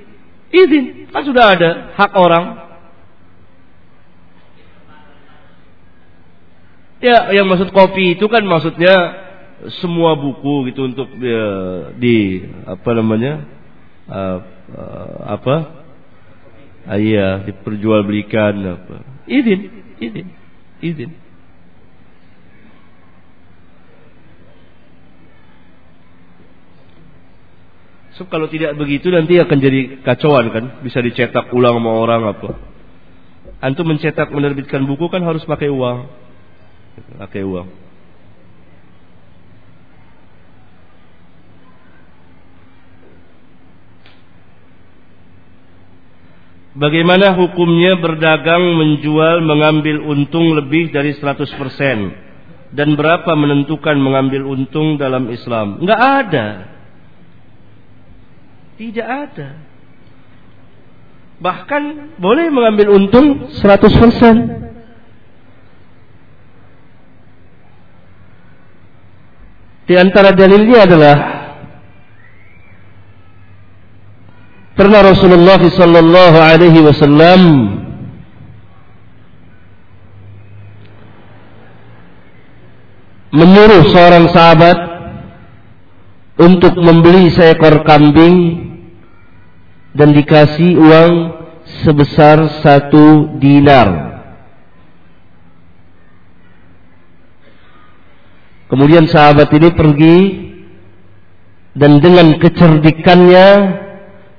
Izin, kan sudah ada hak orang. Ya, yang maksud kopi itu kan maksudnya semua buku gitu untuk ya, di apa namanya? Uh, uh, apa? Uh, iya, diperjualbelikan apa. Izin, izin, izin. So, kalau tidak begitu nanti akan jadi kacauan kan, bisa dicetak ulang sama orang apa. Antum mencetak menerbitkan buku kan harus pakai uang. Pakai uang. Bagaimana hukumnya berdagang, menjual, mengambil untung lebih dari 100% dan berapa menentukan mengambil untung dalam Islam? Enggak ada. Tidak ada. Bahkan boleh mengambil untung 100%. Di antara dalilnya adalah pernah Rasulullah sallallahu alaihi wasallam menyuruh seorang sahabat untuk membeli seekor kambing dan dikasih uang sebesar satu dinar. Kemudian sahabat ini pergi dan dengan kecerdikannya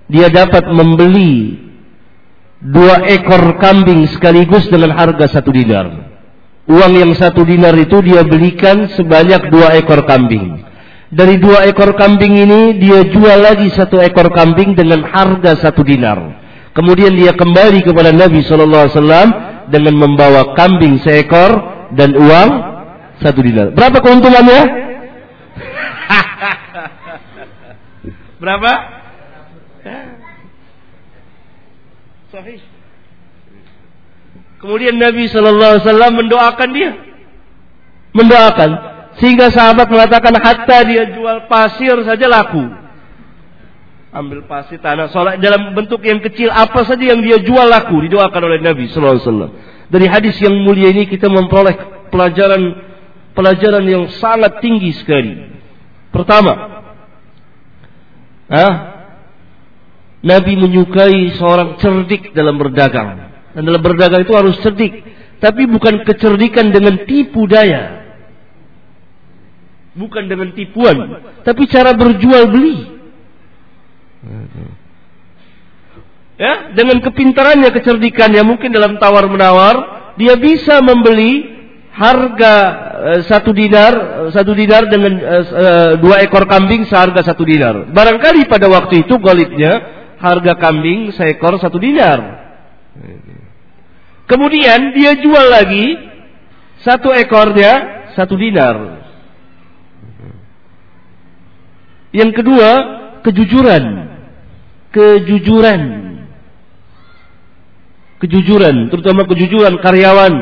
dia dapat membeli dua ekor kambing sekaligus dengan harga satu dinar. Uang yang satu dinar itu dia belikan sebanyak dua ekor kambing. Dari dua ekor kambing ini dia jual lagi satu ekor kambing dengan harga satu dinar. Kemudian dia kembali kepada Nabi Shallallahu Alaihi Wasallam dengan membawa kambing seekor dan uang satu dinar. Berapa keuntungannya? Berapa? Sahih. Kemudian Nabi Shallallahu Alaihi Wasallam mendoakan dia, mendoakan sehingga sahabat mengatakan hatta dia jual pasir saja laku. Ambil pasir tanah solat dalam bentuk yang kecil apa saja yang dia jual laku didoakan oleh Nabi sallallahu alaihi wasallam. Dari hadis yang mulia ini kita memperoleh pelajaran pelajaran yang sangat tinggi sekali. Pertama, ah, Nabi menyukai seorang cerdik dalam berdagang. Dan dalam berdagang itu harus cerdik. Tapi bukan kecerdikan dengan tipu daya. Bukan dengan tipuan. Tapi cara berjual beli. Ya, dengan kepintarannya, kecerdikannya, mungkin dalam tawar menawar, dia bisa membeli harga uh, satu dinar uh, satu dinar dengan uh, dua ekor kambing seharga satu dinar. Barangkali pada waktu itu golitnya harga kambing seekor satu dinar. Kemudian dia jual lagi satu ekornya satu dinar. Yang kedua kejujuran, kejujuran, kejujuran, terutama kejujuran karyawan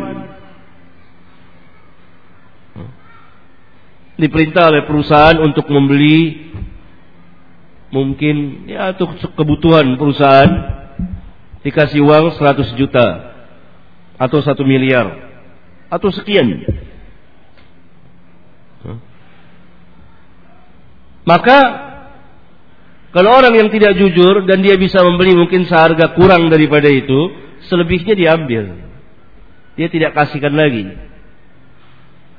diperintah oleh perusahaan untuk membeli mungkin ya untuk kebutuhan perusahaan dikasih uang 100 juta atau 1 miliar atau sekian. Maka kalau orang yang tidak jujur dan dia bisa membeli mungkin seharga kurang daripada itu, selebihnya diambil. Dia tidak kasihkan lagi.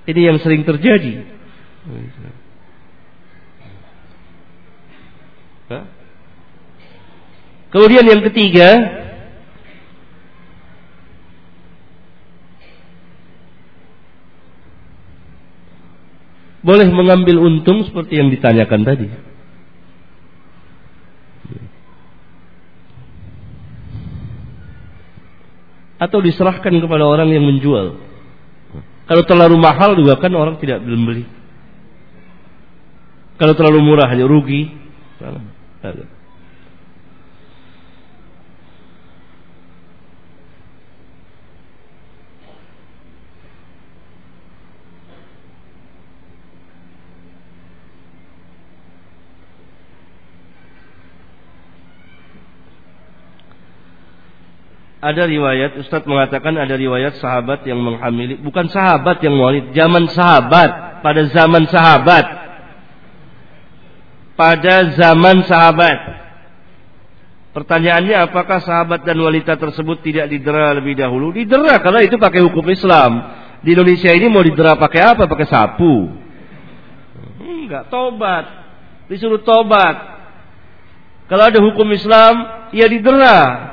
Ini yang sering terjadi. Kemudian yang ketiga, boleh mengambil untung seperti yang ditanyakan tadi. Atau diserahkan kepada orang yang menjual. Kalau terlalu mahal juga kan orang tidak beli. Kalau terlalu murah hanya rugi. Ada riwayat Ustadz mengatakan ada riwayat sahabat yang menghamili bukan sahabat yang walid zaman sahabat pada zaman sahabat pada zaman sahabat. Pertanyaannya apakah sahabat dan wanita tersebut tidak didera lebih dahulu? Didera karena itu pakai hukum Islam. Di Indonesia ini mau didera pakai apa? Pakai sapu. Enggak, tobat. Disuruh tobat. Kalau ada hukum Islam, ya didera.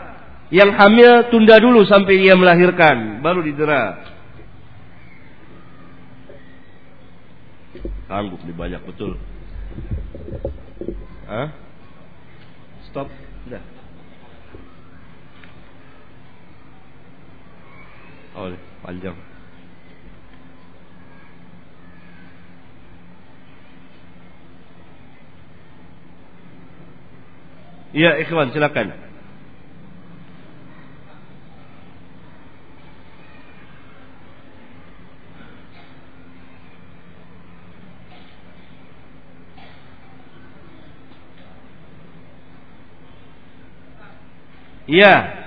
Yang hamil tunda dulu sampai dia melahirkan, baru didera. Sanggup nih banyak betul. Hah? Stop. Udah. Oh, panjang. Iya, ikhwan, silakan. Iya.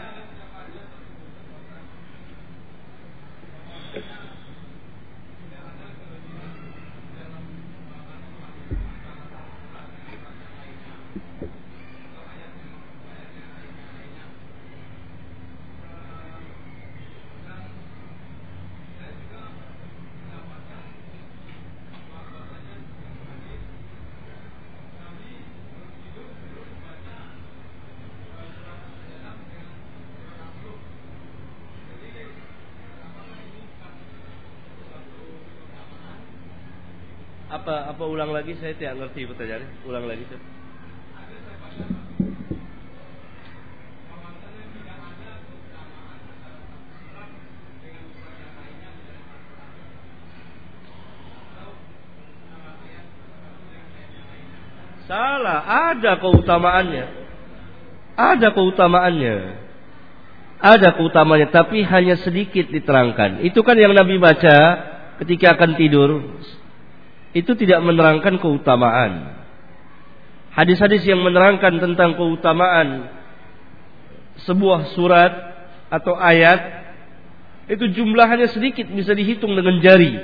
Ulang lagi saya tidak ngerti pertanyaannya. Ulang lagi tuh. Salah, ada keutamaannya. Ada keutamaannya. Ada keutamaannya, tapi hanya sedikit diterangkan. Itu kan yang Nabi baca ketika akan tidur itu tidak menerangkan keutamaan. Hadis-hadis yang menerangkan tentang keutamaan sebuah surat atau ayat itu jumlahnya sedikit bisa dihitung dengan jari.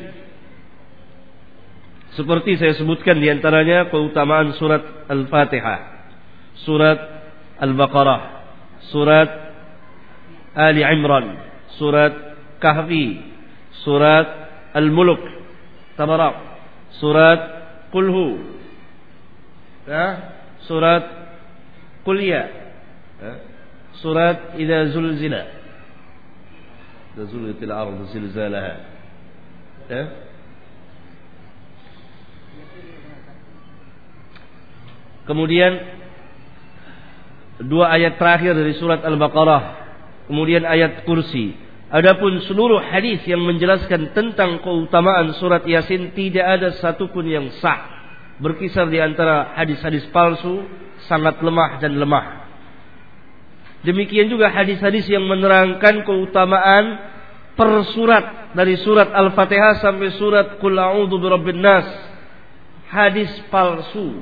Seperti saya sebutkan di antaranya keutamaan surat Al-Fatihah, surat Al-Baqarah, surat Ali Imran, surat Kahfi, surat Al-Mulk, Tabarak, surat Kulhu, ya, surat Kuliah, ya, surat Idza Zulzila, Idza Zulzilatil Ardu Zilzalaha. Ya. Kemudian dua ayat terakhir dari surat Al-Baqarah, kemudian ayat kursi. Adapun seluruh hadis yang menjelaskan tentang keutamaan surat Yasin tidak ada satupun yang sah. Berkisar di antara hadis-hadis palsu, sangat lemah dan lemah. Demikian juga hadis-hadis yang menerangkan keutamaan per surat dari surat Al-Fatihah sampai surat Qul a'udzu birabbin nas. Hadis palsu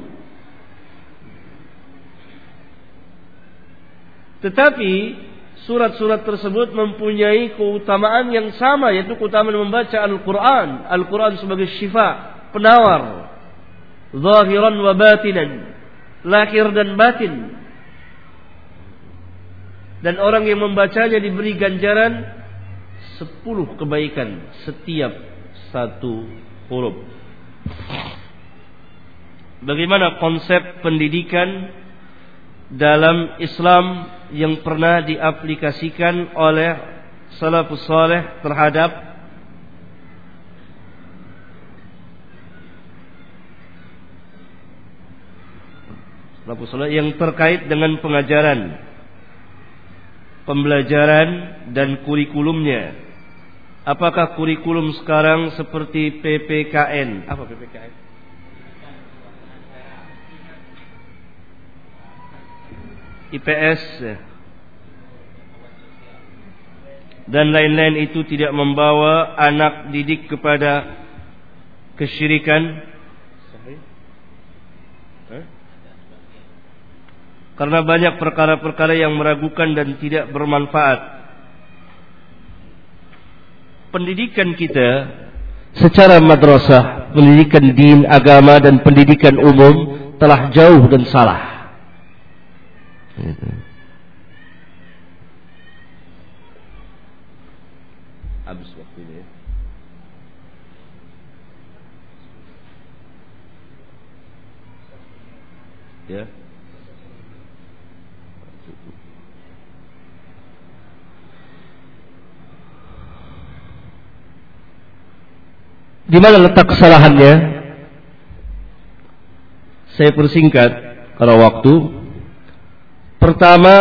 Tetapi surat-surat tersebut mempunyai keutamaan yang sama yaitu keutamaan membaca Al-Qur'an. Al-Qur'an sebagai syifa, penawar. Zahiran wa batinan. Lahir dan batin. Dan orang yang membacanya diberi ganjaran sepuluh kebaikan setiap satu huruf. Bagaimana konsep pendidikan dalam Islam yang pernah diaplikasikan oleh salafus saleh terhadap salafus saleh yang terkait dengan pengajaran pembelajaran dan kurikulumnya. Apakah kurikulum sekarang seperti PPKN apa PPKN IPS dan lain-lain itu tidak membawa anak didik kepada kesyirikan. Karena banyak perkara-perkara yang meragukan dan tidak bermanfaat. Pendidikan kita secara madrasah pendidikan din agama dan pendidikan umum telah jauh dan salah Gitu. Habis waktunya ya. Ya. Di mana letak kesalahannya? Saya persingkat karena waktu Pertama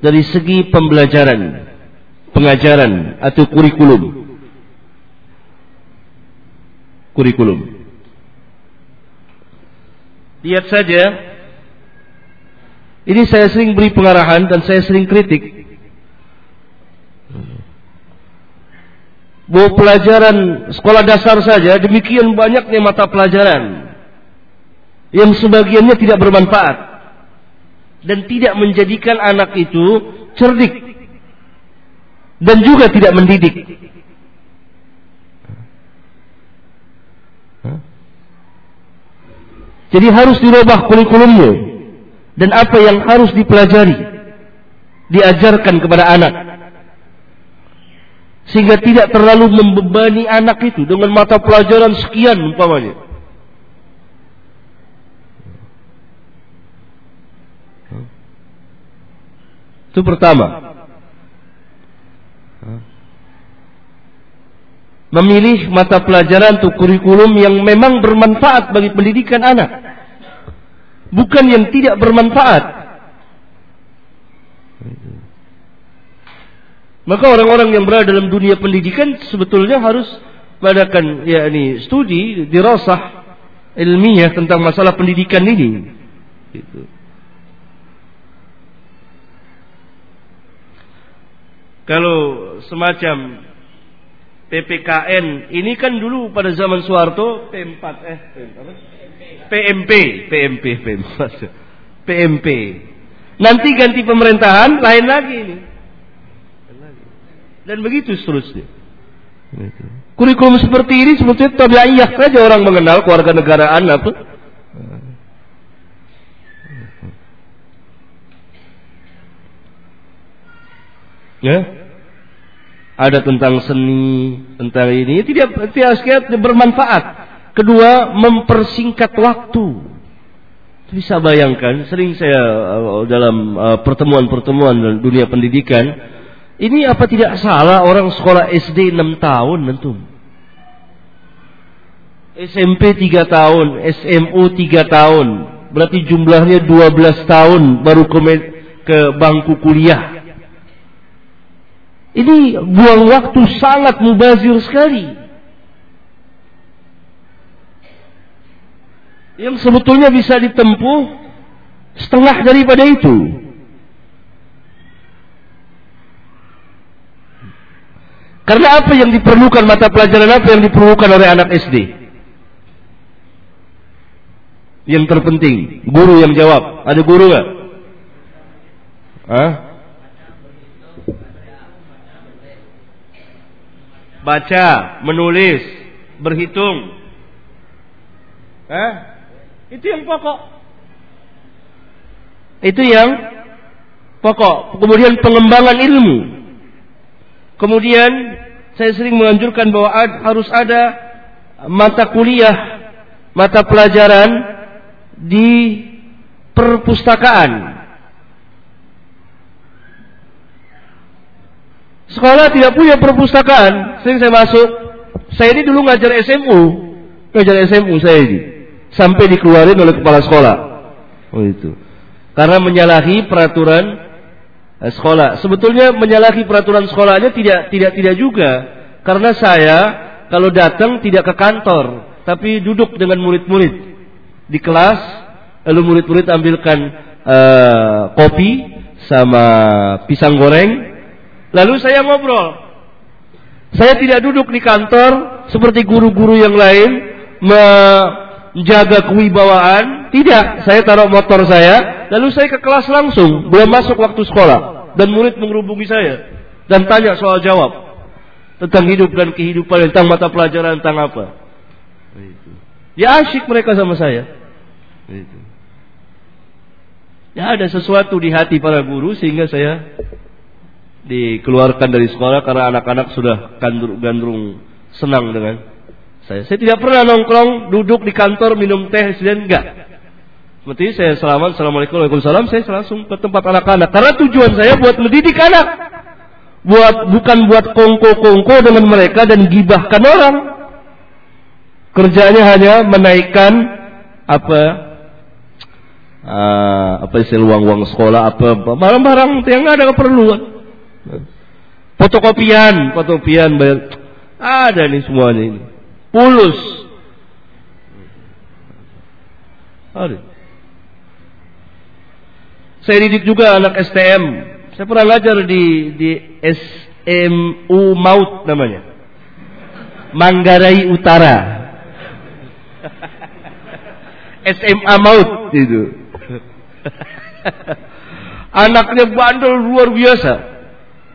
dari segi pembelajaran, pengajaran atau kurikulum. Kurikulum. Lihat saja, ini saya sering beri pengarahan dan saya sering kritik. Bahwa pelajaran sekolah dasar saja demikian banyaknya mata pelajaran yang sebagiannya tidak bermanfaat dan tidak menjadikan anak itu cerdik dan juga tidak mendidik. Jadi harus dirubah kurikulumnya dan apa yang harus dipelajari diajarkan kepada anak sehingga tidak terlalu membebani anak itu dengan mata pelajaran sekian umpamanya. Itu pertama. Memilih mata pelajaran atau kurikulum yang memang bermanfaat bagi pendidikan anak. Bukan yang tidak bermanfaat. Maka orang-orang yang berada dalam dunia pendidikan sebetulnya harus mengadakan ya ini studi dirasah ilmiah tentang masalah pendidikan ini. Gitu. Kalau semacam PPKN ini kan dulu pada zaman Soeharto P4 eh PMP PMP PMP PMP nanti ganti pemerintahan lain lagi ini. Dan begitu seterusnya. Kurikulum seperti ini sebetulnya tabiiyah saja orang mengenal keluarga negaraan apa Ya? Ada tentang seni, tentang ini, tidak tidak bermanfaat. Kedua, mempersingkat waktu. Bisa bayangkan, sering saya uh, dalam uh, pertemuan-pertemuan dunia pendidikan, ini apa tidak salah orang sekolah SD 6 tahun tentu. SMP 3 tahun, SMU 3 tahun. Berarti jumlahnya 12 tahun baru ke, ke bangku kuliah. Ini buang waktu sangat mubazir sekali. Yang sebetulnya bisa ditempuh setengah daripada itu. Karena apa yang diperlukan mata pelajaran apa yang diperlukan oleh anak SD? yang terpenting? Guru yang jawab. Ada guru nggak? Hah? Baca, menulis, berhitung. Hah? Itu yang pokok. Itu yang pokok. Kemudian pengembangan ilmu. Kemudian saya sering menganjurkan bahwa harus ada mata kuliah, mata pelajaran di perpustakaan. Sekolah tidak punya perpustakaan. Sering saya masuk. Saya ini dulu ngajar SMU. Ngajar SMU saya ini. Sampai dikeluarin oleh kepala sekolah. Oh itu. Karena menyalahi peraturan eh, sekolah. Sebetulnya menyalahi peraturan sekolahnya tidak tidak tidak juga. Karena saya kalau datang tidak ke kantor, tapi duduk dengan murid-murid di kelas, lalu murid-murid ambilkan uh, kopi sama pisang goreng, lalu saya ngobrol. Saya tidak duduk di kantor seperti guru-guru yang lain menjaga kewibawaan. Tidak, saya taruh motor saya, lalu saya ke kelas langsung, belum masuk waktu sekolah. Dan murid menghubungi saya dan tanya soal jawab tentang hidup dan kehidupan, tentang mata pelajaran, tentang apa. Ya asyik mereka sama saya. Ya ada sesuatu di hati para guru sehingga saya dikeluarkan dari sekolah karena anak-anak sudah gandrung senang dengan saya. Saya tidak pernah nongkrong duduk di kantor minum teh dan enggak. Seperti saya selamat, assalamualaikum, waalaikumsalam, saya langsung ke tempat anak-anak. Karena tujuan saya buat mendidik anak, buat bukan buat kongko-kongko dengan mereka dan gibahkan orang. Kerjanya hanya menaikkan apa uh, apa istilah uang-uang sekolah apa barang-barang yang ada keperluan fotokopian fotokopian bayar. Ada nih semuanya ini. Pulus. Ada. Saya didik juga anak STM saya pernah ngajar di di SMU Maut namanya. Manggarai Utara. SMA Maut itu. Anaknya bandel luar biasa.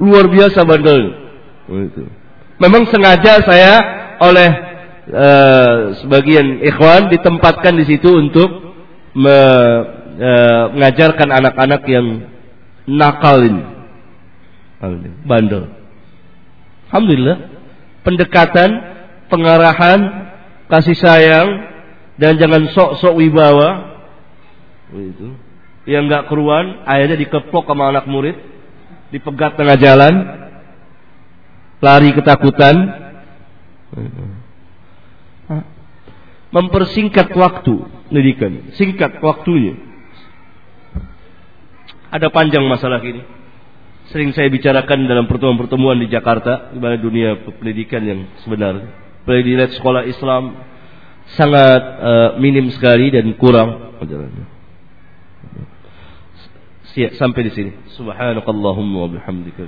Luar biasa bandel. Itu. Memang sengaja saya oleh uh, sebagian ikhwan ditempatkan di situ untuk me, uh, mengajarkan anak-anak yang nakal ini. Bandel. Alhamdulillah. Pendekatan, pengarahan, kasih sayang, dan jangan sok-sok wibawa. Itu yang nggak keruan, akhirnya dikeplok sama anak murid, dipegat tengah jalan, lari ketakutan, mempersingkat waktu pendidikan, singkat waktunya. Ada panjang masalah ini. Sering saya bicarakan dalam pertemuan-pertemuan di Jakarta, di mana dunia pendidikan yang sebenarnya. Apalagi sekolah Islam sangat uh, minim sekali dan kurang ajarannya. Sampai di sini. Subhanakallahumma wa bihamdika